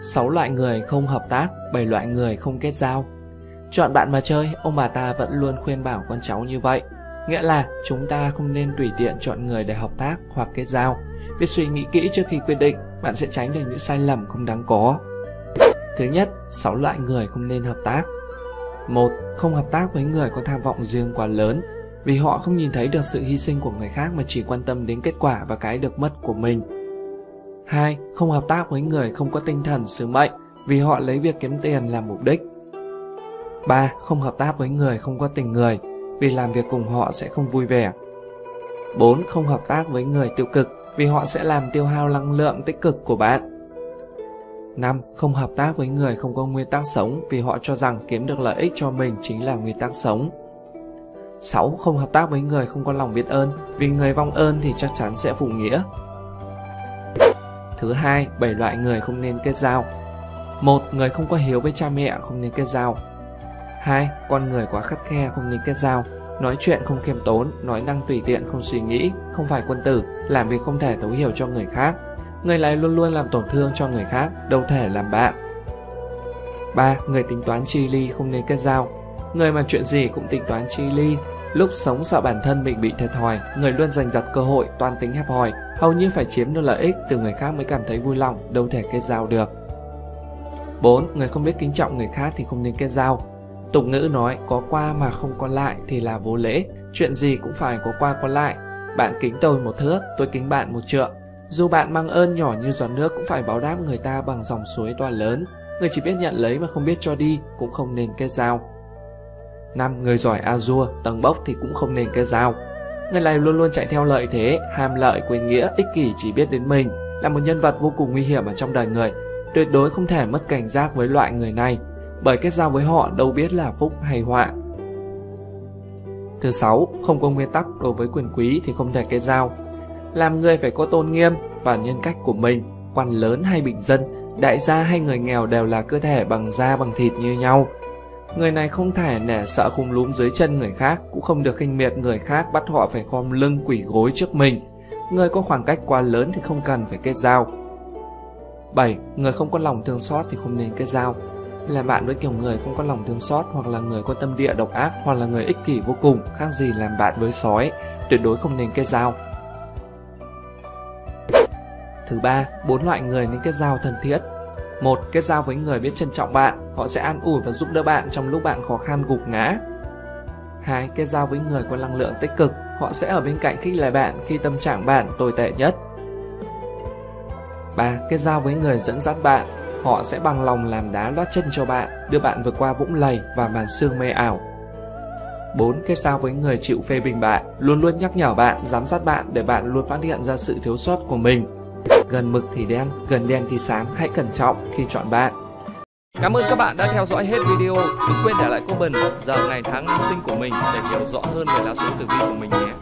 6 loại người không hợp tác, 7 loại người không kết giao. Chọn bạn mà chơi, ông bà ta vẫn luôn khuyên bảo con cháu như vậy. Nghĩa là chúng ta không nên tùy tiện chọn người để hợp tác hoặc kết giao. Biết suy nghĩ kỹ trước khi quyết định, bạn sẽ tránh được những sai lầm không đáng có. Thứ nhất, 6 loại người không nên hợp tác. một Không hợp tác với người có tham vọng riêng quá lớn, vì họ không nhìn thấy được sự hy sinh của người khác mà chỉ quan tâm đến kết quả và cái được mất của mình. 2. Không hợp tác với người không có tinh thần, sứ mệnh, vì họ lấy việc kiếm tiền làm mục đích. 3. Không hợp tác với người không có tình người, vì làm việc cùng họ sẽ không vui vẻ. 4. Không hợp tác với người tiêu cực, vì họ sẽ làm tiêu hao năng lượng tích cực của bạn. 5. Không hợp tác với người không có nguyên tắc sống, vì họ cho rằng kiếm được lợi ích cho mình chính là nguyên tắc sống. 6. Không hợp tác với người không có lòng biết ơn, vì người vong ơn thì chắc chắn sẽ phụ nghĩa. Thứ hai, bảy loại người không nên kết giao. một Người không có hiếu với cha mẹ không nên kết giao. hai Con người quá khắt khe không nên kết giao. Nói chuyện không khiêm tốn, nói năng tùy tiện không suy nghĩ, không phải quân tử, làm việc không thể thấu hiểu cho người khác. Người này luôn luôn làm tổn thương cho người khác, đâu thể làm bạn. 3. Người tính toán chi ly không nên kết giao. Người mà chuyện gì cũng tính toán chi ly, lúc sống sợ bản thân mình bị thiệt thòi, người luôn giành giật cơ hội, toan tính hẹp hòi, hầu như phải chiếm được lợi ích từ người khác mới cảm thấy vui lòng, đâu thể kết giao được. 4. Người không biết kính trọng người khác thì không nên kết giao. Tục ngữ nói có qua mà không có lại thì là vô lễ, chuyện gì cũng phải có qua có lại. Bạn kính tôi một thước, tôi kính bạn một trượng. Dù bạn mang ơn nhỏ như giọt nước cũng phải báo đáp người ta bằng dòng suối to lớn. Người chỉ biết nhận lấy mà không biết cho đi cũng không nên kết giao năm Người giỏi Azure, tầng bốc thì cũng không nên kết giao. Người này luôn luôn chạy theo lợi thế, ham lợi, quên nghĩa, ích kỷ chỉ biết đến mình, là một nhân vật vô cùng nguy hiểm ở trong đời người. Tuyệt đối không thể mất cảnh giác với loại người này, bởi kết giao với họ đâu biết là phúc hay họa. Thứ sáu, không có nguyên tắc đối với quyền quý thì không thể kết giao. Làm người phải có tôn nghiêm và nhân cách của mình, quan lớn hay bình dân, đại gia hay người nghèo đều là cơ thể bằng da bằng thịt như nhau. Người này không thể nể sợ khung lúm dưới chân người khác, cũng không được khinh miệt người khác bắt họ phải khom lưng quỷ gối trước mình. Người có khoảng cách quá lớn thì không cần phải kết giao. 7. Người không có lòng thương xót thì không nên kết giao. Làm bạn với kiểu người không có lòng thương xót hoặc là người có tâm địa độc ác hoặc là người ích kỷ vô cùng, khác gì làm bạn với sói, tuyệt đối không nên kết giao. Thứ ba, bốn loại người nên kết giao thân thiết. Một, kết giao với người biết trân trọng bạn, họ sẽ an ủi và giúp đỡ bạn trong lúc bạn khó khăn gục ngã. Hai, kết giao với người có năng lượng tích cực, họ sẽ ở bên cạnh khích lệ bạn khi tâm trạng bạn tồi tệ nhất. 3. Kết giao với người dẫn dắt bạn, họ sẽ bằng lòng làm đá lót chân cho bạn, đưa bạn vượt qua vũng lầy và màn sương mê ảo. 4. Kết giao với người chịu phê bình bạn, luôn luôn nhắc nhở bạn, giám sát bạn để bạn luôn phát hiện ra sự thiếu sót của mình Gần mực thì đen, gần đen thì sáng, hãy cẩn trọng khi chọn bạn. Cảm ơn các bạn đã theo dõi hết video. Đừng quên để lại comment giờ ngày tháng năm sinh của mình để hiểu rõ hơn về lá số tử vi của mình nhé.